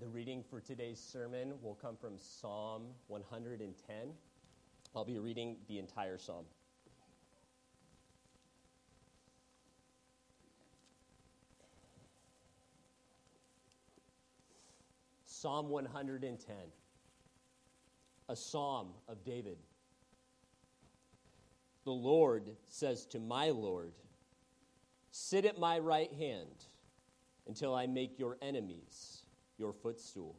The reading for today's sermon will come from Psalm 110. I'll be reading the entire psalm. Psalm 110, a psalm of David. The Lord says to my Lord, Sit at my right hand until I make your enemies your footstool.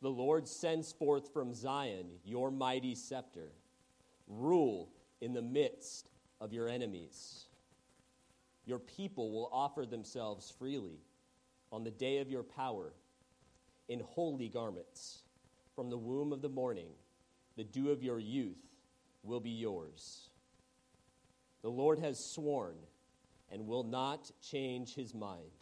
The Lord sends forth from Zion your mighty scepter. Rule in the midst of your enemies. Your people will offer themselves freely on the day of your power in holy garments. From the womb of the morning, the dew of your youth will be yours. The Lord has sworn and will not change his mind.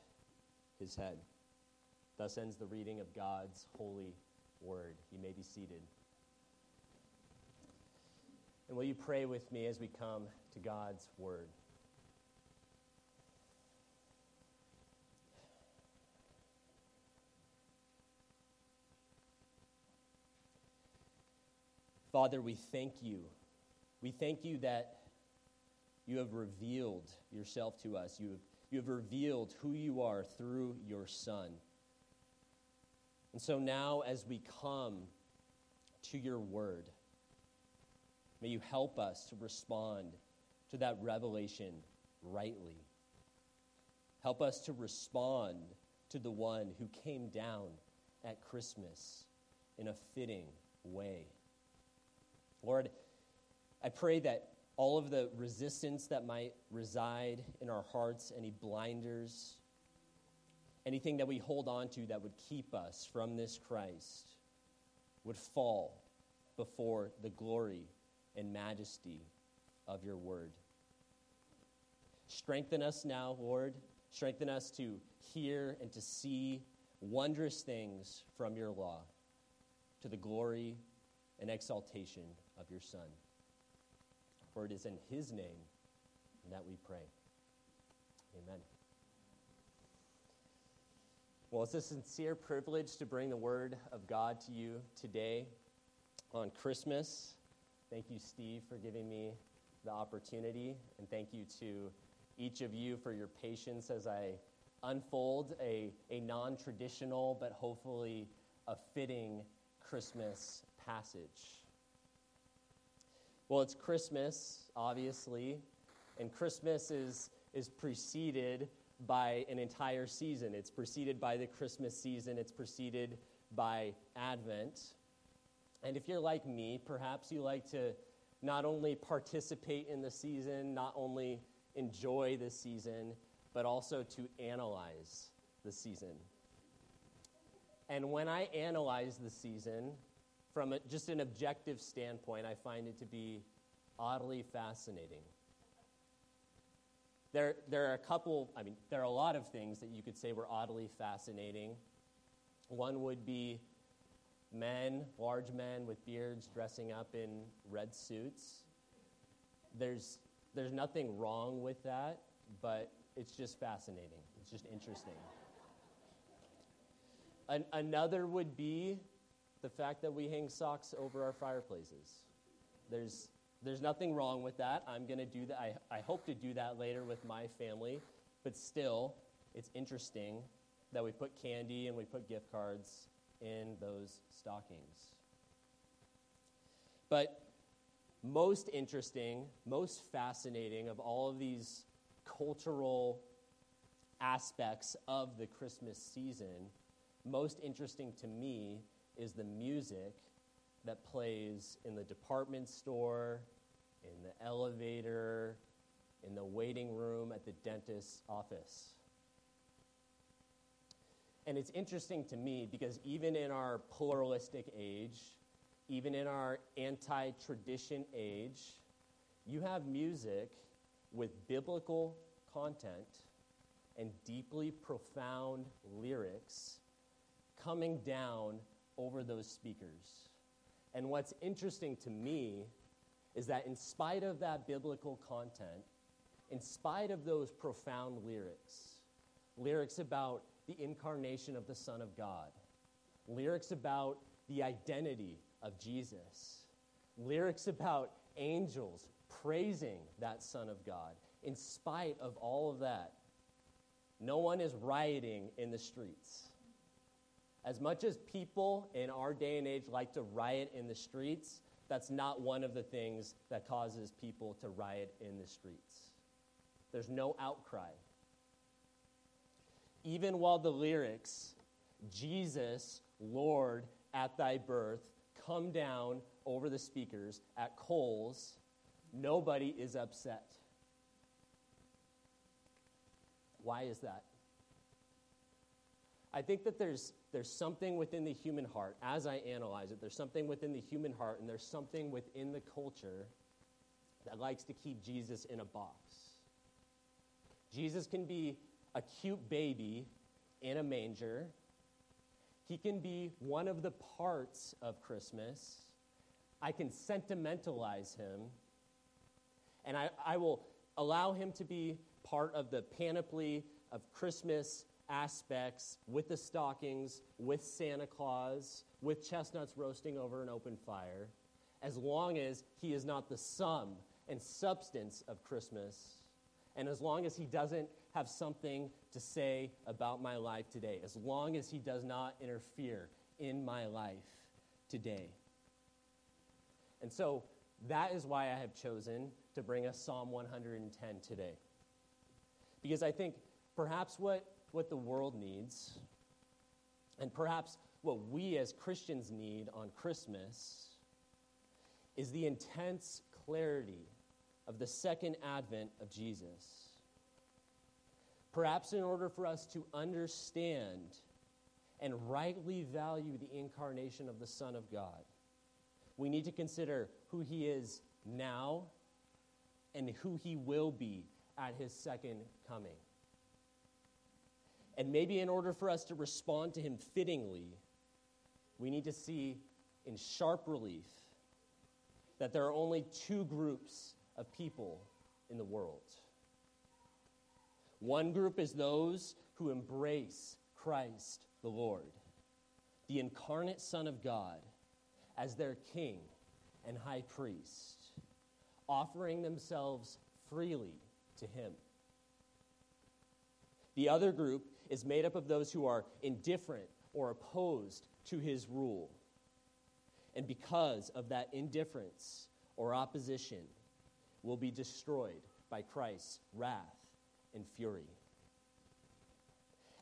his head. Thus ends the reading of God's holy word. You may be seated. And will you pray with me as we come to God's word? Father, we thank you. We thank you that you have revealed yourself to us. You have you have revealed who you are through your Son. And so now, as we come to your word, may you help us to respond to that revelation rightly. Help us to respond to the one who came down at Christmas in a fitting way. Lord, I pray that all of the resistance that might reside in our hearts, any blinders, anything that we hold on to that would keep us from this Christ, would fall before the glory and majesty of your word. Strengthen us now, Lord. Strengthen us to hear and to see wondrous things from your law to the glory and exaltation of your Son. For it is in his name that we pray. Amen. Well, it's a sincere privilege to bring the word of God to you today on Christmas. Thank you, Steve, for giving me the opportunity, and thank you to each of you for your patience as I unfold a, a non traditional but hopefully a fitting Christmas passage. Well, it's Christmas, obviously, and Christmas is, is preceded by an entire season. It's preceded by the Christmas season, it's preceded by Advent. And if you're like me, perhaps you like to not only participate in the season, not only enjoy the season, but also to analyze the season. And when I analyze the season, from a, just an objective standpoint, I find it to be oddly fascinating. There, there are a couple, I mean, there are a lot of things that you could say were oddly fascinating. One would be men, large men with beards, dressing up in red suits. There's, there's nothing wrong with that, but it's just fascinating. It's just interesting. An, another would be the fact that we hang socks over our fireplaces. There's, there's nothing wrong with that. I'm going to do that. I, I hope to do that later with my family. But still, it's interesting that we put candy and we put gift cards in those stockings. But most interesting, most fascinating of all of these cultural aspects of the Christmas season, most interesting to me is the music that plays in the department store, in the elevator, in the waiting room at the dentist's office. And it's interesting to me because even in our pluralistic age, even in our anti tradition age, you have music with biblical content and deeply profound lyrics coming down over those speakers. And what's interesting to me is that in spite of that biblical content, in spite of those profound lyrics, lyrics about the incarnation of the Son of God, lyrics about the identity of Jesus, lyrics about angels praising that Son of God, in spite of all of that, no one is rioting in the streets. As much as people in our day and age like to riot in the streets, that's not one of the things that causes people to riot in the streets. There's no outcry. Even while the lyrics, Jesus, Lord, at thy birth, come down over the speakers at Kohl's, nobody is upset. Why is that? I think that there's, there's something within the human heart, as I analyze it, there's something within the human heart, and there's something within the culture that likes to keep Jesus in a box. Jesus can be a cute baby in a manger, he can be one of the parts of Christmas. I can sentimentalize him, and I, I will allow him to be part of the panoply of Christmas aspects with the stockings, with Santa Claus, with chestnuts roasting over an open fire, as long as he is not the sum and substance of Christmas, and as long as he doesn't have something to say about my life today, as long as he does not interfere in my life today. And so that is why I have chosen to bring us Psalm 110 today. Because I think perhaps what what the world needs, and perhaps what we as Christians need on Christmas, is the intense clarity of the second advent of Jesus. Perhaps in order for us to understand and rightly value the incarnation of the Son of God, we need to consider who he is now and who he will be at his second coming. And maybe in order for us to respond to him fittingly, we need to see in sharp relief that there are only two groups of people in the world. One group is those who embrace Christ the Lord, the incarnate Son of God, as their king and high priest, offering themselves freely to him. The other group is made up of those who are indifferent or opposed to his rule. And because of that indifference or opposition, will be destroyed by Christ's wrath and fury.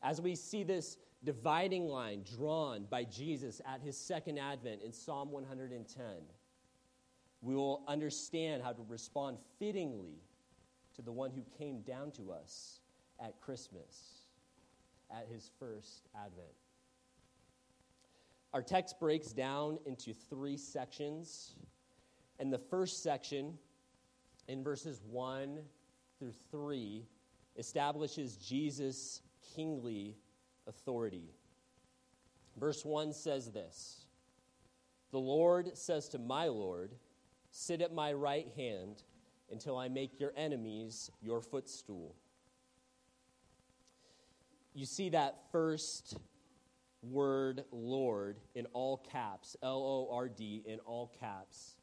As we see this dividing line drawn by Jesus at his second advent in Psalm 110, we will understand how to respond fittingly to the one who came down to us at Christmas at his first advent. Our text breaks down into three sections. And the first section, in verses 1 through 3, establishes Jesus' kingly authority. Verse 1 says this The Lord says to my Lord, Sit at my right hand until I make your enemies your footstool you see that first word Lord in all caps, L O R D in all caps.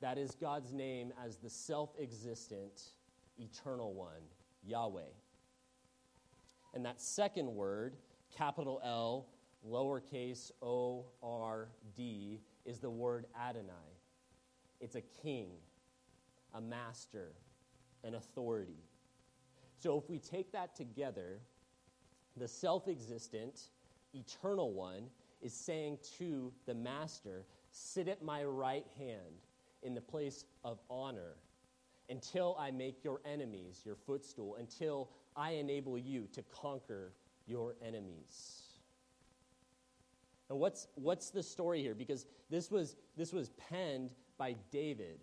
That is God's name as the self existent, eternal one, Yahweh. And that second word, capital L, lowercase o r d, is the word Adonai. It's a king, a master, an authority. So if we take that together, the self existent, eternal one, is saying to the master, Sit at my right hand in the place of honor until I make your enemies your footstool, until I enable you to conquer your enemies. And what's, what's the story here? Because this was, this was penned by David.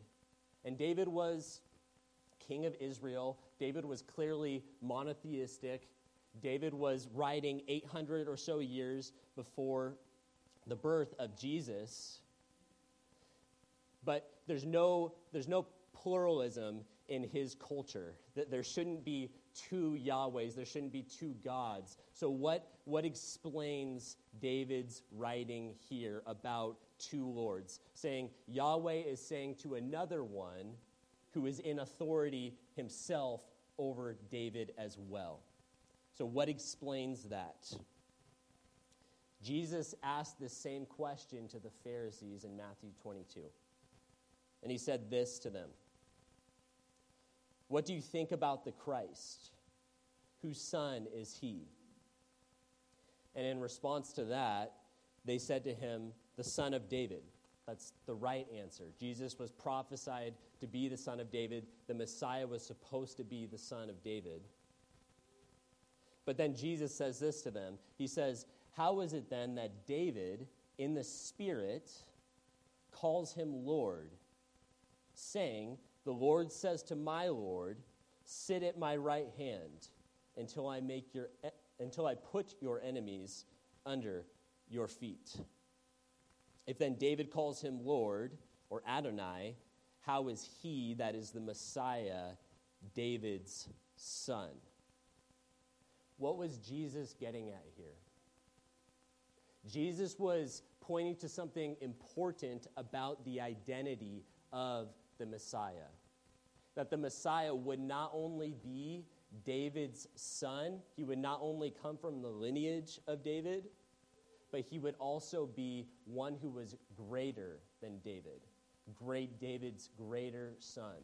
And David was king of Israel. David was clearly monotheistic. David was writing 800 or so years before the birth of Jesus. But there's no, there's no pluralism in his culture. That there shouldn't be two Yahwehs, there shouldn't be two gods. So, what, what explains David's writing here about two lords? Saying Yahweh is saying to another one who is in authority himself over David as well. So, what explains that? Jesus asked this same question to the Pharisees in Matthew 22. And he said this to them What do you think about the Christ? Whose son is he? And in response to that, they said to him, The son of David. That's the right answer. Jesus was prophesied to be the son of David. The Messiah was supposed to be the son of David. But then Jesus says this to them He says, How is it then that David, in the Spirit, calls him Lord? saying, The Lord says to my Lord, Sit at my right hand until I make your until I put your enemies under your feet. If then David calls him Lord or Adonai, how is he that is the Messiah David's son? What was Jesus getting at here? Jesus was pointing to something important about the identity of the Messiah. That the Messiah would not only be David's son, he would not only come from the lineage of David, but he would also be one who was greater than David, great David's greater son.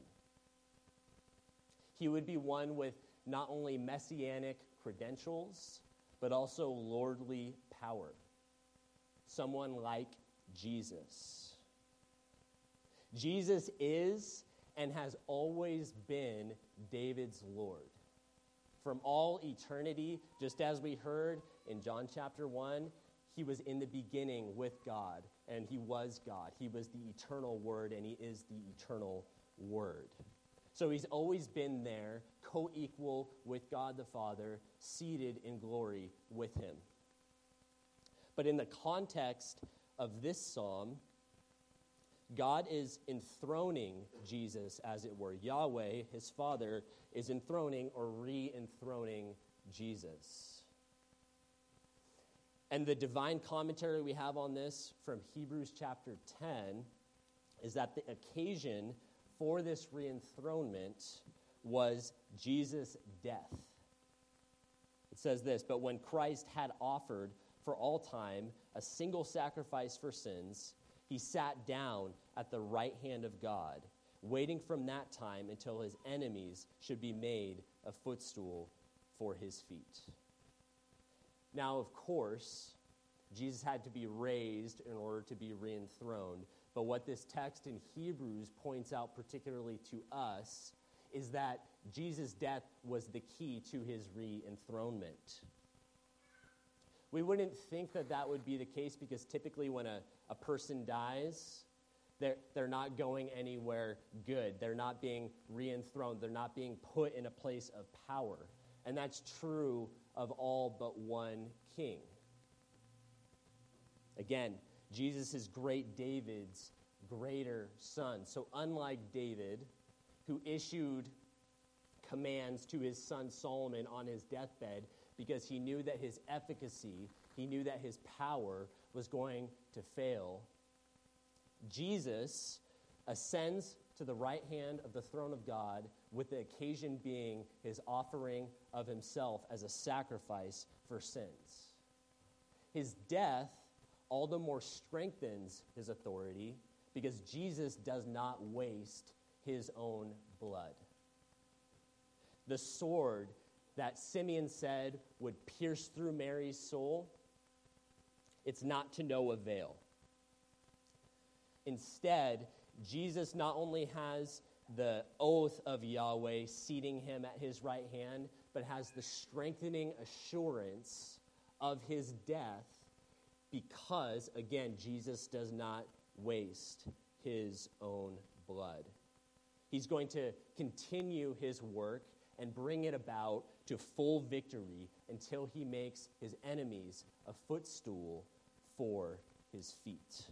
He would be one with not only messianic credentials, but also lordly power. Someone like Jesus. Jesus is and has always been David's Lord. From all eternity, just as we heard in John chapter 1, he was in the beginning with God, and he was God. He was the eternal Word, and he is the eternal Word. So he's always been there, co equal with God the Father, seated in glory with him. But in the context of this psalm, God is enthroning Jesus, as it were. Yahweh, his Father, is enthroning or re enthroning Jesus. And the divine commentary we have on this from Hebrews chapter 10 is that the occasion for this re enthronement was Jesus' death. It says this But when Christ had offered for all time a single sacrifice for sins, he sat down at the right hand of God, waiting from that time until his enemies should be made a footstool for his feet. Now, of course, Jesus had to be raised in order to be reenthroned. But what this text in Hebrews points out, particularly to us, is that Jesus' death was the key to his re enthronement. We wouldn't think that that would be the case because typically when a, a person dies, they're, they're not going anywhere good. They're not being re enthroned. They're not being put in a place of power. And that's true of all but one king. Again, Jesus is great David's greater son. So, unlike David, who issued commands to his son Solomon on his deathbed, because he knew that his efficacy, he knew that his power was going to fail. Jesus ascends to the right hand of the throne of God, with the occasion being his offering of himself as a sacrifice for sins. His death all the more strengthens his authority because Jesus does not waste his own blood. The sword that Simeon said would pierce through Mary's soul, it's not to no avail. Instead, Jesus not only has the oath of Yahweh seating him at his right hand, but has the strengthening assurance of his death because, again, Jesus does not waste his own blood. He's going to continue his work and bring it about to full victory until he makes his enemies a footstool for his feet.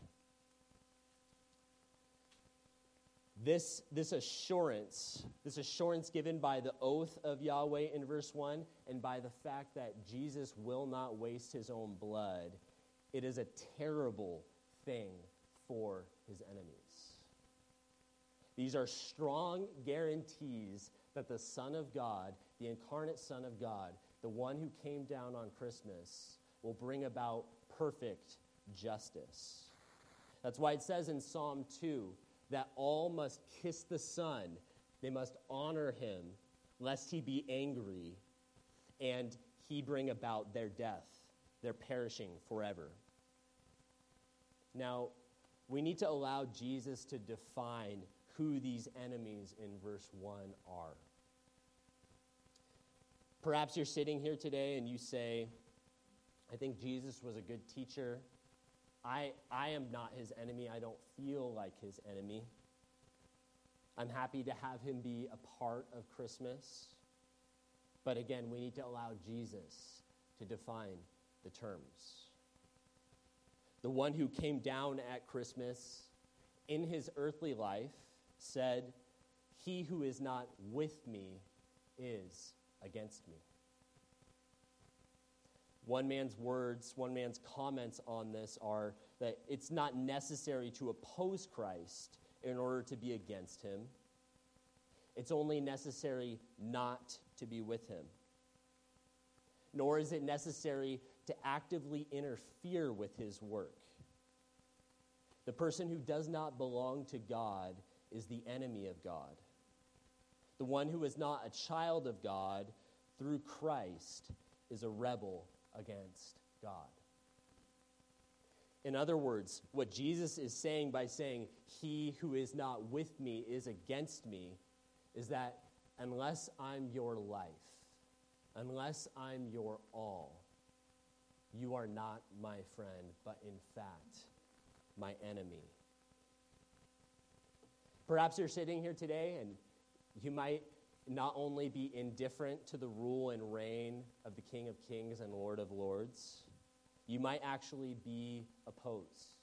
This, this assurance, this assurance given by the oath of Yahweh in verse 1 and by the fact that Jesus will not waste his own blood, it is a terrible thing for his enemies. These are strong guarantees that the Son of God, the incarnate Son of God, the one who came down on Christmas, will bring about perfect justice. That's why it says in Psalm 2 that all must kiss the Son, they must honor him, lest he be angry and he bring about their death, their perishing forever. Now, we need to allow Jesus to define who these enemies in verse 1 are. Perhaps you're sitting here today and you say, I think Jesus was a good teacher. I, I am not his enemy. I don't feel like his enemy. I'm happy to have him be a part of Christmas. But again, we need to allow Jesus to define the terms. The one who came down at Christmas in his earthly life said, He who is not with me is against me. One man's words, one man's comments on this are that it's not necessary to oppose Christ in order to be against him. It's only necessary not to be with him. Nor is it necessary to actively interfere with his work. The person who does not belong to God is the enemy of God. The one who is not a child of God through Christ is a rebel against God. In other words, what Jesus is saying by saying, He who is not with me is against me, is that unless I'm your life, unless I'm your all, you are not my friend, but in fact, my enemy. Perhaps you're sitting here today and you might not only be indifferent to the rule and reign of the King of Kings and Lord of Lords, you might actually be opposed.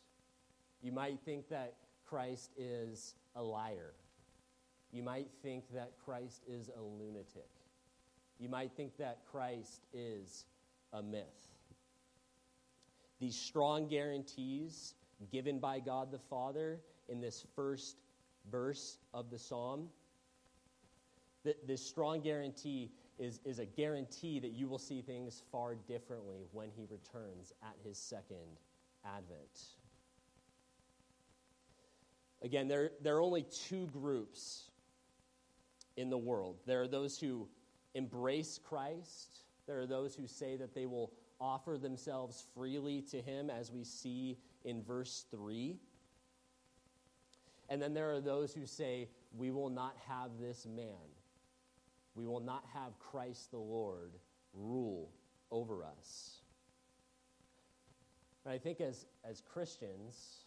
You might think that Christ is a liar. You might think that Christ is a lunatic. You might think that Christ is a myth. These strong guarantees given by God the Father in this first verse of the psalm. This strong guarantee is, is a guarantee that you will see things far differently when he returns at his second advent. Again, there, there are only two groups in the world there are those who embrace Christ, there are those who say that they will offer themselves freely to him, as we see in verse 3. And then there are those who say, We will not have this man. We will not have Christ the Lord rule over us. But I think as, as Christians,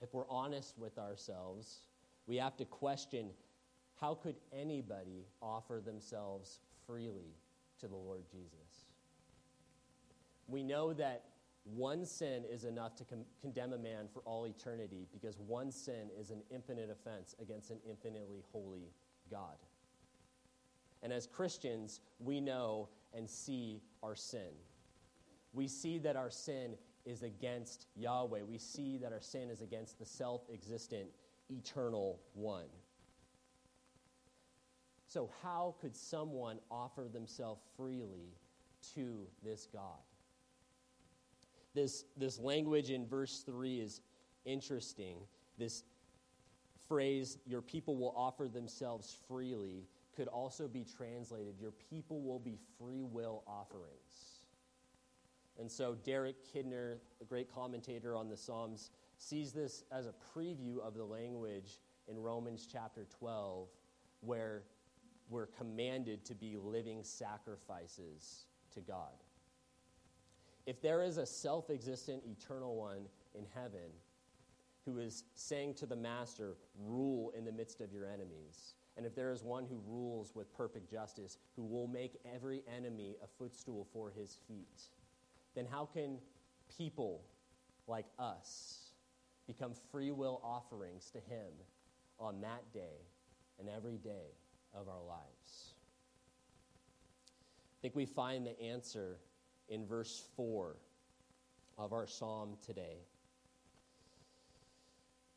if we're honest with ourselves, we have to question how could anybody offer themselves freely to the Lord Jesus? We know that one sin is enough to con- condemn a man for all eternity because one sin is an infinite offense against an infinitely holy God. And as Christians, we know and see our sin. We see that our sin is against Yahweh. We see that our sin is against the self existent, eternal one. So, how could someone offer themselves freely to this God? this, this language in verse 3 is interesting. This phrase, your people will offer themselves freely, could also be translated, your people will be free will offerings. And so Derek Kidner, a great commentator on the Psalms, sees this as a preview of the language in Romans chapter 12, where we're commanded to be living sacrifices to God. If there is a self existent, eternal one in heaven who is saying to the master, rule in the midst of your enemies, and if there is one who rules with perfect justice, who will make every enemy a footstool for his feet, then how can people like us become free will offerings to him on that day and every day of our lives? I think we find the answer in verse 4 of our psalm today.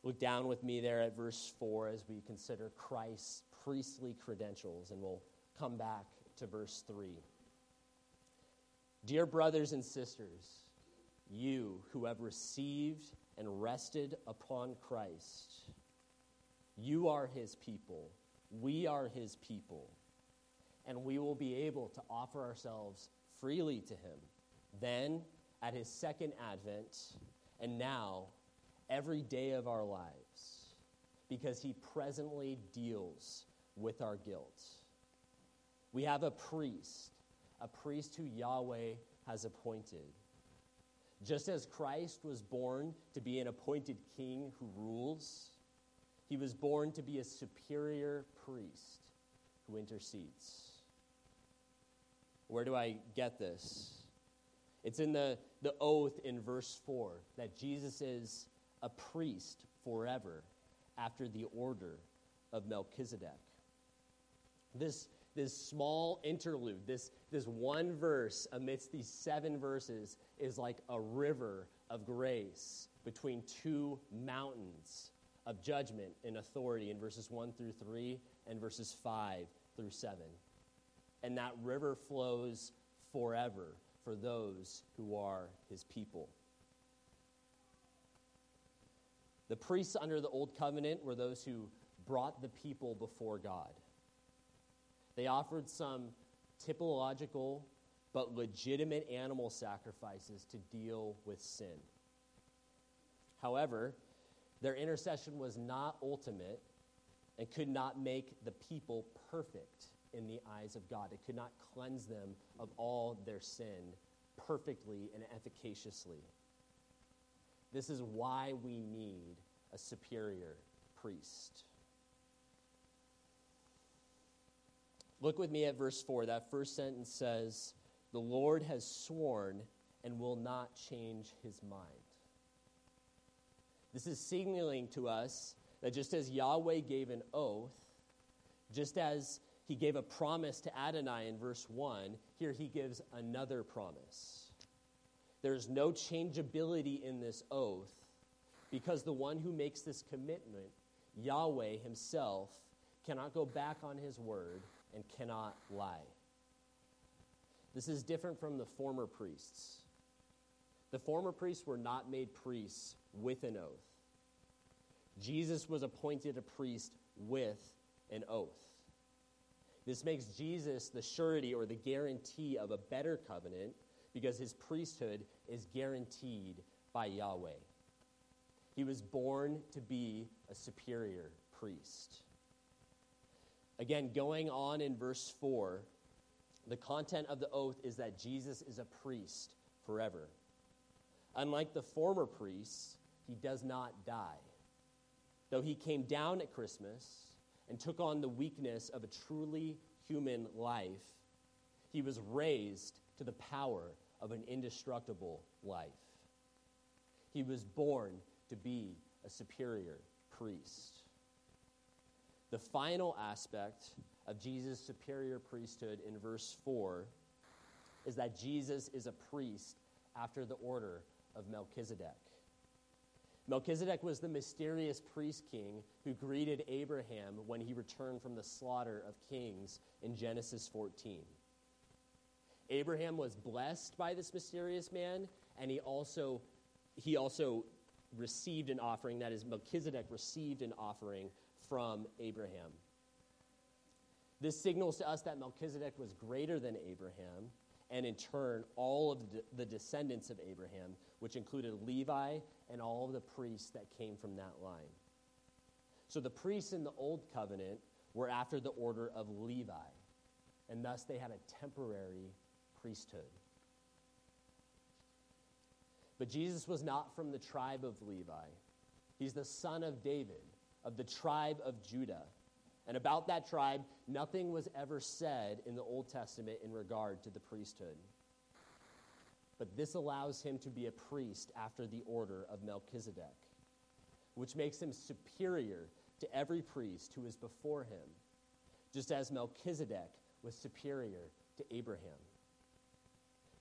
Look down with me there at verse 4 as we consider Christ's priestly credentials, and we'll come back to verse 3. Dear brothers and sisters, you who have received and rested upon Christ, you are his people. We are his people. And we will be able to offer ourselves freely to him. Then, at his second advent, and now, every day of our lives, because he presently deals with our guilt. We have a priest, a priest who Yahweh has appointed. Just as Christ was born to be an appointed king who rules, he was born to be a superior priest who intercedes. Where do I get this? It's in the, the oath in verse 4 that Jesus is a priest forever after the order of Melchizedek. This, this small interlude, this, this one verse amidst these seven verses, is like a river of grace between two mountains of judgment and authority in verses 1 through 3 and verses 5 through 7. And that river flows forever for those who are his people. The priests under the Old Covenant were those who brought the people before God. They offered some typological but legitimate animal sacrifices to deal with sin. However, their intercession was not ultimate and could not make the people perfect in the eyes of God. It could not cleanse them of all their sin perfectly and efficaciously. This is why we need a superior priest. Look with me at verse 4. That first sentence says, The Lord has sworn and will not change his mind. This is signaling to us that just as Yahweh gave an oath, just as he gave a promise to Adonai in verse 1, here he gives another promise. There's no changeability in this oath because the one who makes this commitment, Yahweh himself, cannot go back on his word and cannot lie. This is different from the former priests. The former priests were not made priests with an oath. Jesus was appointed a priest with an oath. This makes Jesus the surety or the guarantee of a better covenant because his priesthood is guaranteed by Yahweh. He was born to be a superior priest. Again, going on in verse 4, the content of the oath is that Jesus is a priest forever. Unlike the former priests, he does not die. Though he came down at Christmas, and took on the weakness of a truly human life, he was raised to the power of an indestructible life. He was born to be a superior priest. The final aspect of Jesus' superior priesthood in verse 4 is that Jesus is a priest after the order of Melchizedek. Melchizedek was the mysterious priest king who greeted Abraham when he returned from the slaughter of kings in Genesis 14. Abraham was blessed by this mysterious man, and he also, he also received an offering, that is, Melchizedek received an offering from Abraham. This signals to us that Melchizedek was greater than Abraham, and in turn, all of the descendants of Abraham, which included Levi and all of the priests that came from that line. So the priests in the Old Covenant were after the order of Levi, and thus they had a temporary priesthood. But Jesus was not from the tribe of Levi. He's the son of David, of the tribe of Judah. And about that tribe, nothing was ever said in the Old Testament in regard to the priesthood. But this allows him to be a priest after the order of Melchizedek, which makes him superior to every priest who is before him, just as Melchizedek was superior to Abraham.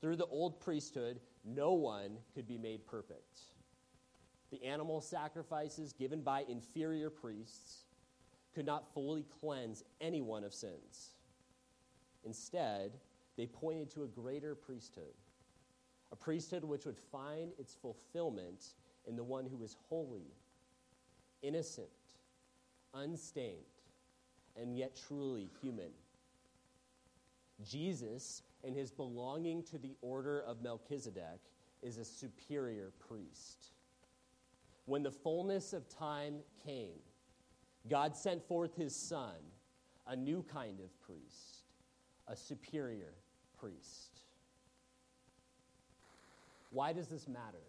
Through the old priesthood, no one could be made perfect. The animal sacrifices given by inferior priests could not fully cleanse anyone of sins. Instead, they pointed to a greater priesthood, a priesthood which would find its fulfillment in the one who is holy, innocent, unstained, and yet truly human. Jesus, in his belonging to the order of Melchizedek, is a superior priest. When the fullness of time came, God sent forth his son, a new kind of priest, a superior priest. Why does this matter?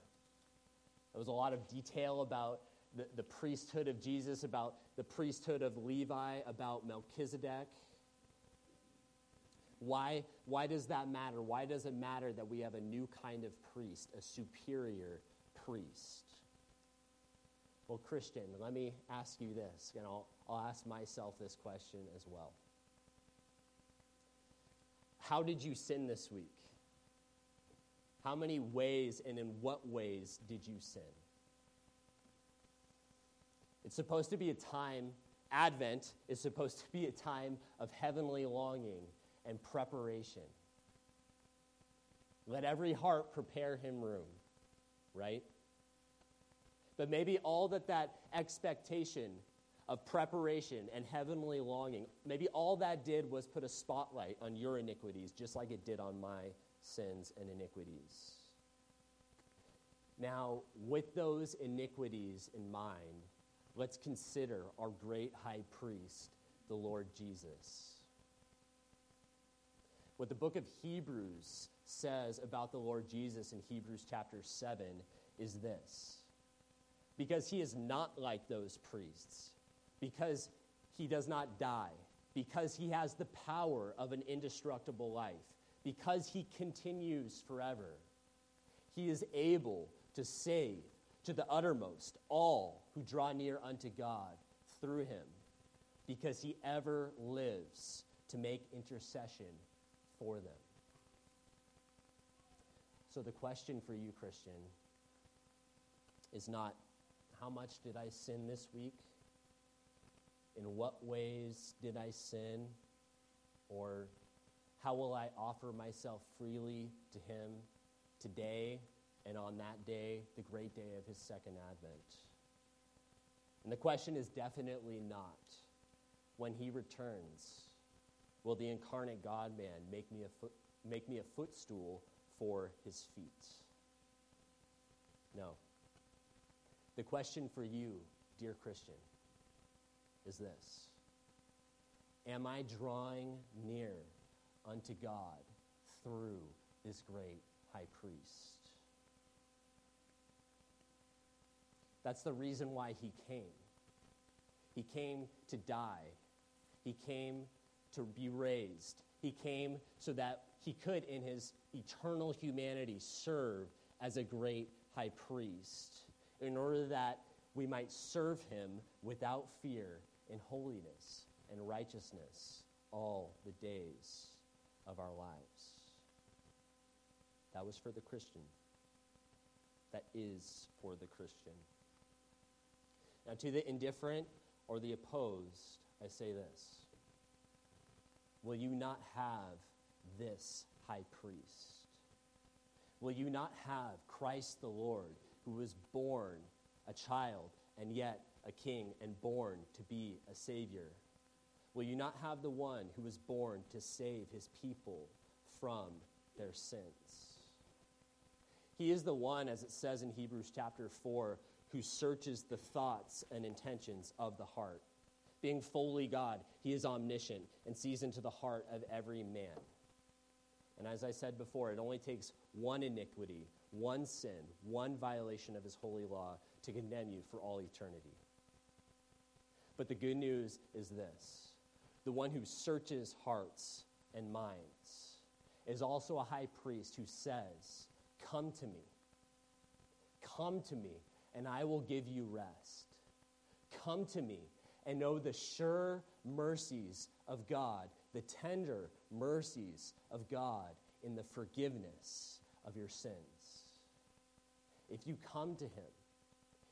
There was a lot of detail about the, the priesthood of Jesus, about the priesthood of Levi, about Melchizedek. Why, why does that matter? Why does it matter that we have a new kind of priest, a superior priest? Well, Christian, let me ask you this, and I'll, I'll ask myself this question as well. How did you sin this week? How many ways and in what ways did you sin? It's supposed to be a time, Advent is supposed to be a time of heavenly longing and preparation. Let every heart prepare him room, right? But maybe all that that expectation of preparation and heavenly longing, maybe all that did was put a spotlight on your iniquities, just like it did on my sins and iniquities. Now, with those iniquities in mind, let's consider our great high priest, the Lord Jesus. What the book of Hebrews says about the Lord Jesus in Hebrews chapter 7 is this because he is not like those priests, because he does not die, because he has the power of an indestructible life, because he continues forever. He is able to save to the uttermost all who draw near unto God through him, because he ever lives to make intercession for them. So, the question for you, Christian, is not how much did I sin this week? In what ways did I sin? Or how will I offer myself freely to Him today and on that day, the great day of His second advent? And the question is definitely not when He returns, will the incarnate God man make me a, foot, make me a footstool for His feet? No. The question for you, dear Christian, is this Am I drawing near unto God through this great high priest? That's the reason why he came. He came to die, he came to be raised, he came so that he could, in his eternal humanity, serve as a great high priest in order that we might serve him without fear in holiness and righteousness all the days of our lives. That was for the Christian. That is for the Christian. Now, to the indifferent or the opposed, I say this Will you not have this high priest? Will you not have Christ the Lord? Who was born a child and yet a king and born to be a savior? Will you not have the one who was born to save his people from their sins? He is the one, as it says in Hebrews chapter 4, who searches the thoughts and intentions of the heart. Being fully God, he is omniscient and sees into the heart of every man. And as I said before, it only takes one iniquity, one sin, one violation of his holy law to condemn you for all eternity. But the good news is this the one who searches hearts and minds is also a high priest who says, Come to me. Come to me, and I will give you rest. Come to me and know the sure mercies of God, the tender mercies of God in the forgiveness of your sins. If you come to Him,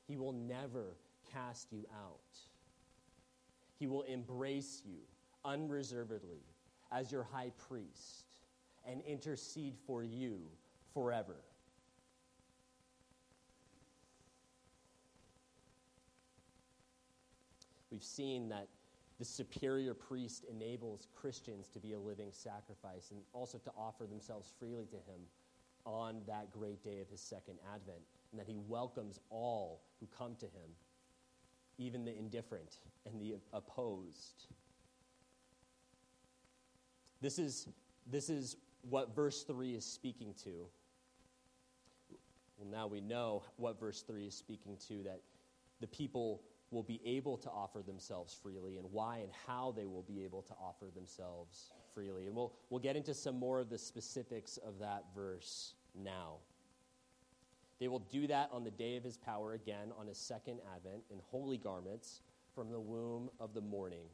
He will never cast you out. He will embrace you unreservedly as your high priest and intercede for you forever. We've seen that the superior priest enables Christians to be a living sacrifice and also to offer themselves freely to him on that great day of his second advent, and that he welcomes all who come to him, even the indifferent and the opposed. This is, this is what verse 3 is speaking to. Well, now we know what verse 3 is speaking to that the people will be able to offer themselves freely and why and how they will be able to offer themselves freely. And we'll, we'll get into some more of the specifics of that verse now. They will do that on the day of his power again on his second advent in holy garments from the womb of the morning.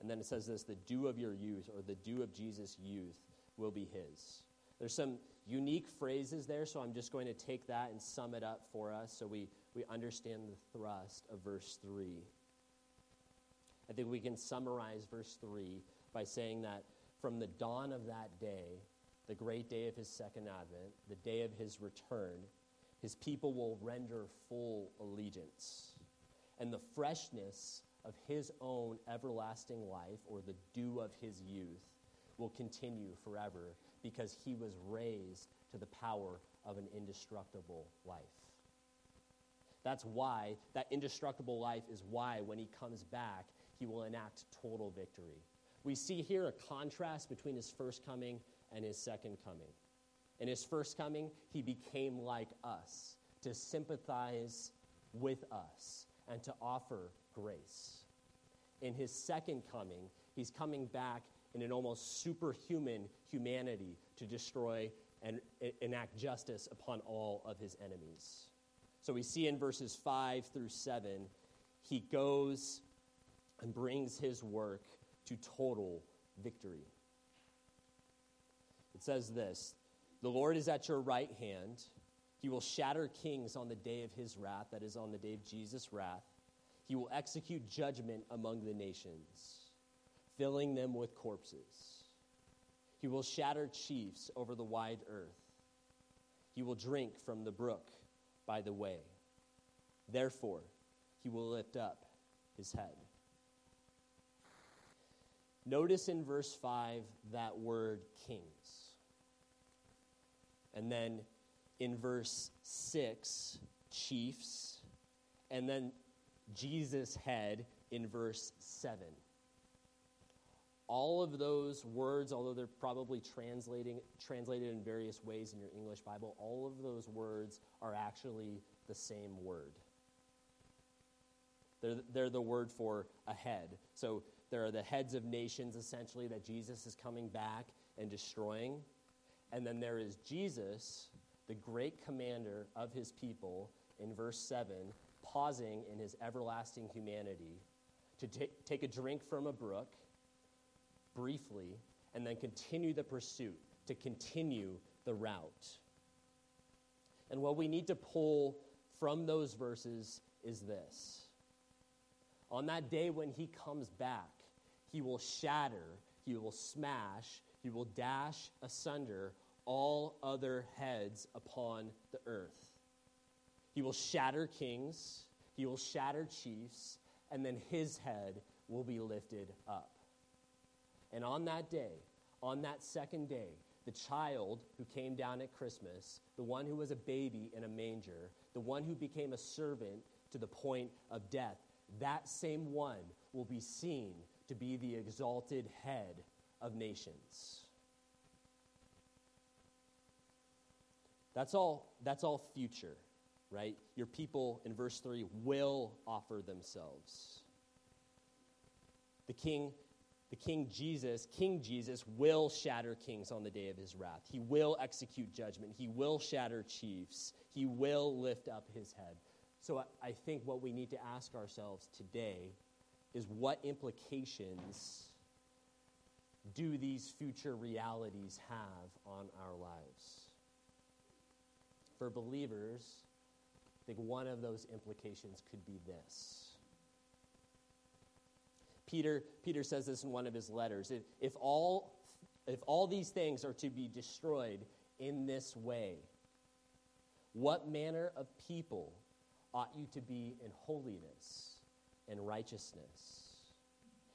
And then it says this the dew of your youth, or the dew of Jesus' youth, will be his. There's some unique phrases there, so I'm just going to take that and sum it up for us so we, we understand the thrust of verse 3. I think we can summarize verse 3 by saying that from the dawn of that day, the great day of his second advent, the day of his return, his people will render full allegiance. And the freshness of his own everlasting life, or the dew of his youth, will continue forever because he was raised to the power of an indestructible life. That's why, that indestructible life is why, when he comes back, he will enact total victory. We see here a contrast between his first coming and his second coming. In his first coming, he became like us to sympathize with us and to offer grace. In his second coming, he's coming back in an almost superhuman humanity to destroy and enact justice upon all of his enemies. So we see in verses 5 through 7, he goes and brings his work to total victory. It says this The Lord is at your right hand. He will shatter kings on the day of his wrath, that is, on the day of Jesus' wrath. He will execute judgment among the nations filling them with corpses. He will shatter chiefs over the wide earth. He will drink from the brook by the way. Therefore, he will lift up his head. Notice in verse 5 that word kings. And then in verse 6, chiefs. And then Jesus' head in verse 7 all of those words, although they're probably translating, translated in various ways in your English Bible, all of those words are actually the same word. They're, they're the word for a head. So there are the heads of nations, essentially, that Jesus is coming back and destroying. And then there is Jesus, the great commander of his people, in verse 7, pausing in his everlasting humanity to t- take a drink from a brook briefly and then continue the pursuit, to continue the route. And what we need to pull from those verses is this On that day when he comes back, he will shatter, he will smash, he will dash asunder all other heads upon the earth. He will shatter kings, he will shatter chiefs, and then his head will be lifted up. And on that day, on that second day, the child who came down at Christmas, the one who was a baby in a manger, the one who became a servant to the point of death, that same one will be seen to be the exalted head of nations. That's all, that's all future, right? Your people in verse 3 will offer themselves. The king, the king Jesus, King Jesus will shatter kings on the day of his wrath. He will execute judgment. He will shatter chiefs. He will lift up his head. So I, I think what we need to ask ourselves today is what implications do these future realities have on our lives? For believers, I think one of those implications could be this. Peter, Peter says this in one of his letters. If, if, all, if all these things are to be destroyed in this way, what manner of people ought you to be in holiness and righteousness?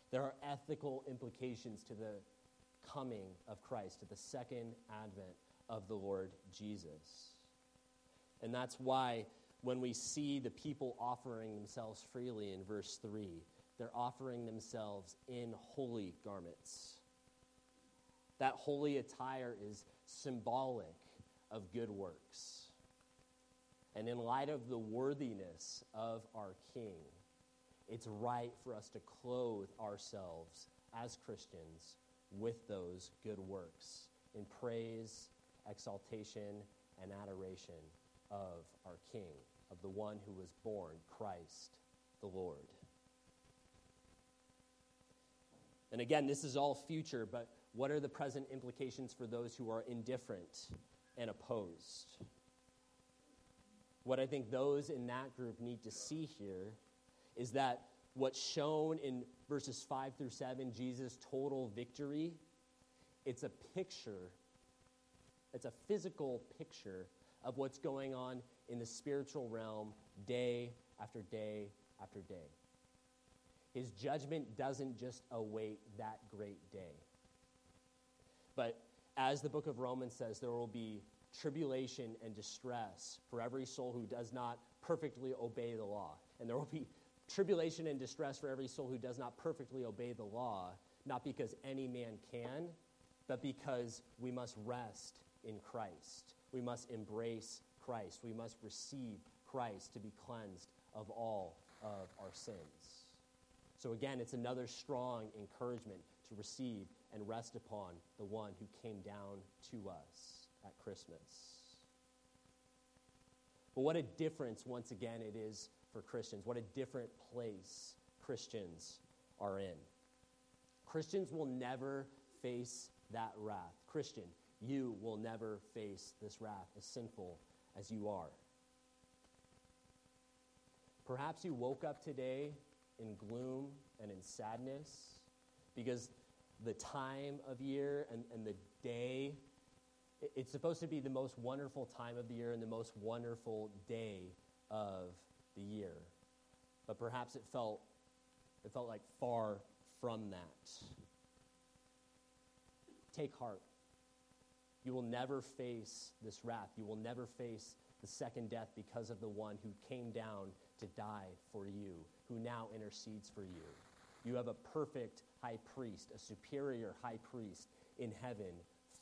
There are ethical implications to the coming of Christ, to the second advent of the Lord Jesus. And that's why when we see the people offering themselves freely in verse 3, they're offering themselves in holy garments. That holy attire is symbolic of good works. And in light of the worthiness of our King, it's right for us to clothe ourselves as Christians with those good works in praise, exaltation, and adoration of our King, of the one who was born, Christ the Lord. And again, this is all future, but what are the present implications for those who are indifferent and opposed? What I think those in that group need to see here is that what's shown in verses 5 through 7, Jesus' total victory, it's a picture, it's a physical picture of what's going on in the spiritual realm day after day after day. His judgment doesn't just await that great day. But as the book of Romans says, there will be tribulation and distress for every soul who does not perfectly obey the law. And there will be tribulation and distress for every soul who does not perfectly obey the law, not because any man can, but because we must rest in Christ. We must embrace Christ. We must receive Christ to be cleansed of all of our sins. So, again, it's another strong encouragement to receive and rest upon the one who came down to us at Christmas. But what a difference, once again, it is for Christians. What a different place Christians are in. Christians will never face that wrath. Christian, you will never face this wrath, as sinful as you are. Perhaps you woke up today in gloom and in sadness because the time of year and, and the day, it's supposed to be the most wonderful time of the year and the most wonderful day of the year. But perhaps it felt, it felt like far from that. Take heart. You will never face this wrath. You will never face the second death because of the one who came down to die for you, who now intercedes for you. You have a perfect high priest, a superior high priest in heaven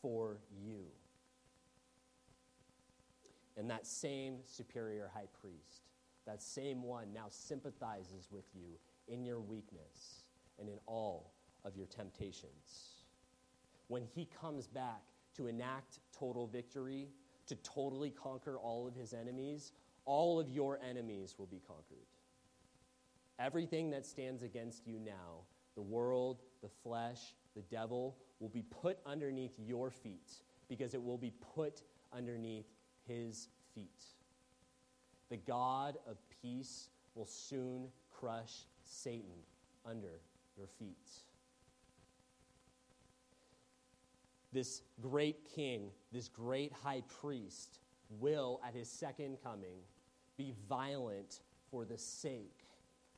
for you. And that same superior high priest, that same one now sympathizes with you in your weakness and in all of your temptations. When he comes back, to enact total victory, to totally conquer all of his enemies, all of your enemies will be conquered. Everything that stands against you now, the world, the flesh, the devil, will be put underneath your feet because it will be put underneath his feet. The God of peace will soon crush Satan under your feet. This great king, this great high priest, will, at his second coming, be violent for the sake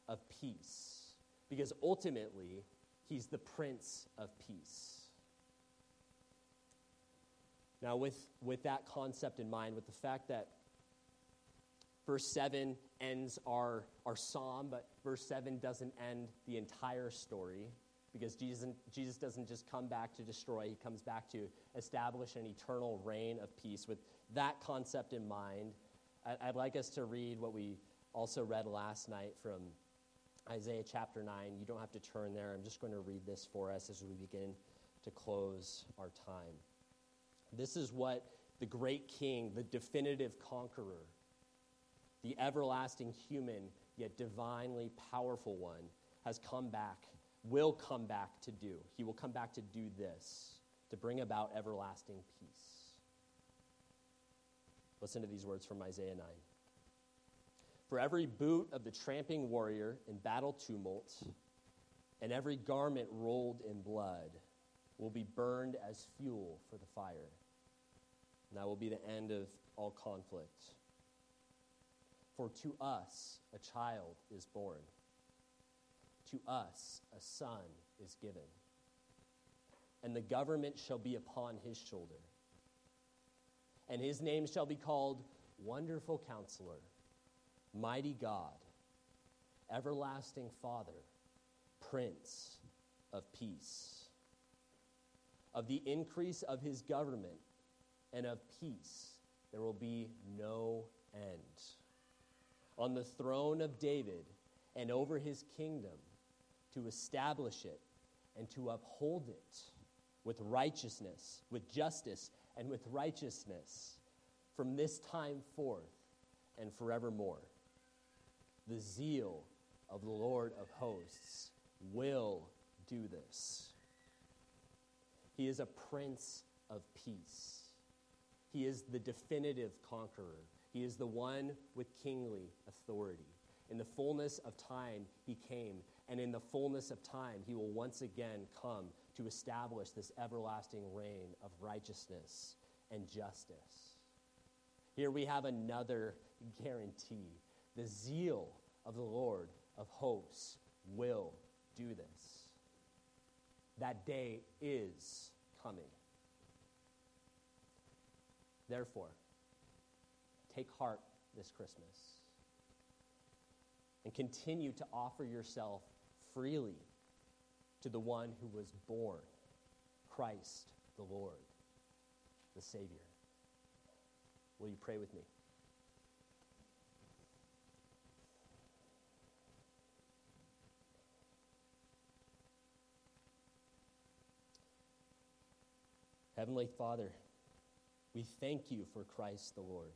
of peace. Because ultimately, he's the Prince of Peace. Now, with, with that concept in mind, with the fact that verse 7 ends our, our psalm, but verse 7 doesn't end the entire story, because Jesus, Jesus doesn't just come back to destroy, he comes back to establish an eternal reign of peace with that concept in mind, I'd like us to read what we also read last night from Isaiah chapter 9. You don't have to turn there. I'm just going to read this for us as we begin to close our time. This is what the great king, the definitive conqueror, the everlasting human, yet divinely powerful one, has come back, will come back to do. He will come back to do this, to bring about everlasting peace. Listen to these words from Isaiah 9. For every boot of the tramping warrior in battle tumult, and every garment rolled in blood, will be burned as fuel for the fire. And that will be the end of all conflict. For to us a child is born, to us a son is given, and the government shall be upon his shoulder. And his name shall be called Wonderful Counselor, Mighty God, Everlasting Father, Prince of Peace. Of the increase of his government and of peace there will be no end. On the throne of David and over his kingdom, to establish it and to uphold it with righteousness, with justice, and with righteousness from this time forth and forevermore. The zeal of the Lord of hosts will do this. He is a prince of peace. He is the definitive conqueror. He is the one with kingly authority. In the fullness of time, he came, and in the fullness of time, he will once again come to establish this everlasting reign of righteousness and justice. Here we have another guarantee the zeal of the Lord of hosts will do this. That day is coming. Therefore, take heart this Christmas and continue to offer yourself freely to the one who was born, Christ the Lord, the Savior. Will you pray with me? Heavenly Father, we thank you for Christ the Lord.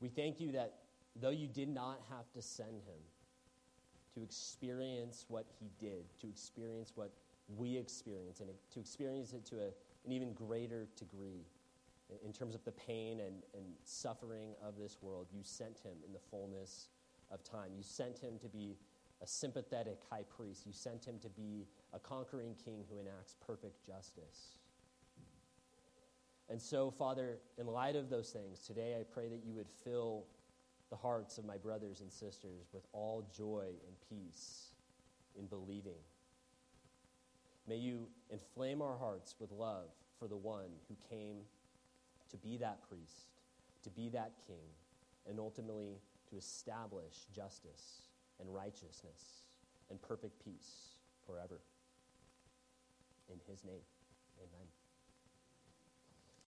We thank you that though you did not have to send him to experience what he did, to experience what we experience, and to experience it to a, an even greater degree in terms of the pain and, and suffering of this world, you sent him in the fullness of time. You sent him to be a sympathetic high priest. You sent him to be a conquering king who enacts perfect justice. And so, Father, in light of those things, today I pray that you would fill the hearts of my brothers and sisters with all joy and peace in believing. May you inflame our hearts with love for the one who came to be that priest, to be that king, and ultimately to establish justice and righteousness and perfect peace forever. In his name, amen.